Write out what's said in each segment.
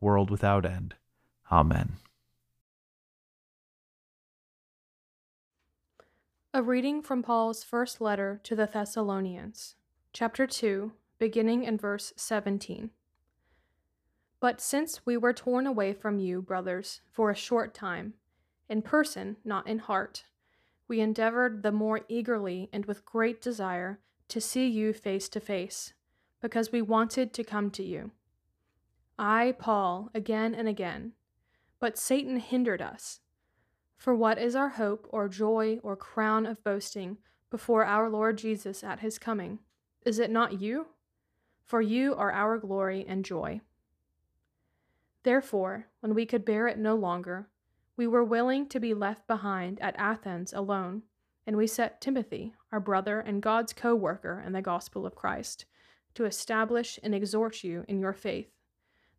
world without end. Amen. A reading from Paul's first letter to the Thessalonians, chapter 2, beginning in verse 17. But since we were torn away from you, brothers, for a short time, in person, not in heart, we endeavored the more eagerly and with great desire to see you face to face, because we wanted to come to you. I, Paul, again and again. But Satan hindered us. For what is our hope or joy or crown of boasting before our Lord Jesus at his coming? Is it not you? For you are our glory and joy. Therefore, when we could bear it no longer, we were willing to be left behind at Athens alone, and we set Timothy, our brother and God's co worker in the gospel of Christ, to establish and exhort you in your faith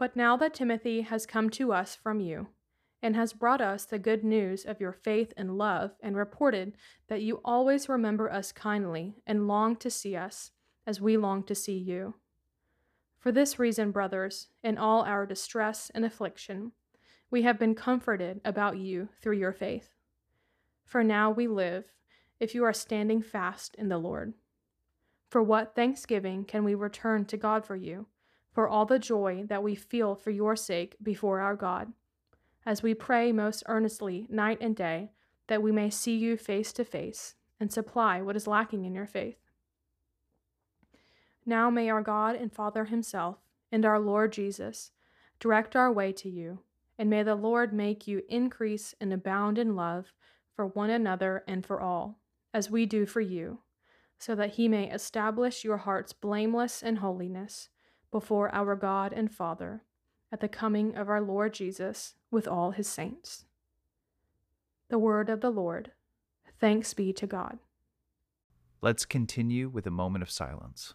But now that Timothy has come to us from you, and has brought us the good news of your faith and love, and reported that you always remember us kindly and long to see us, as we long to see you. For this reason, brothers, in all our distress and affliction, we have been comforted about you through your faith. For now we live, if you are standing fast in the Lord. For what thanksgiving can we return to God for you? For all the joy that we feel for your sake before our God, as we pray most earnestly night and day that we may see you face to face and supply what is lacking in your faith. Now may our God and Father Himself and our Lord Jesus direct our way to you, and may the Lord make you increase and abound in love for one another and for all, as we do for you, so that He may establish your hearts blameless in holiness before our God and Father at the coming of our Lord Jesus with all his saints. The word of the Lord. Thanks be to God. Let's continue with a moment of silence.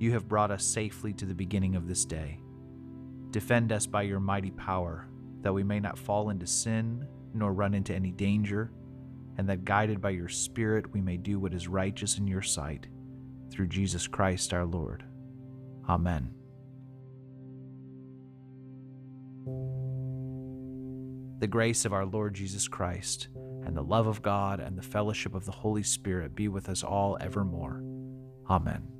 you have brought us safely to the beginning of this day. Defend us by your mighty power, that we may not fall into sin nor run into any danger, and that guided by your Spirit we may do what is righteous in your sight, through Jesus Christ our Lord. Amen. The grace of our Lord Jesus Christ, and the love of God, and the fellowship of the Holy Spirit be with us all evermore. Amen.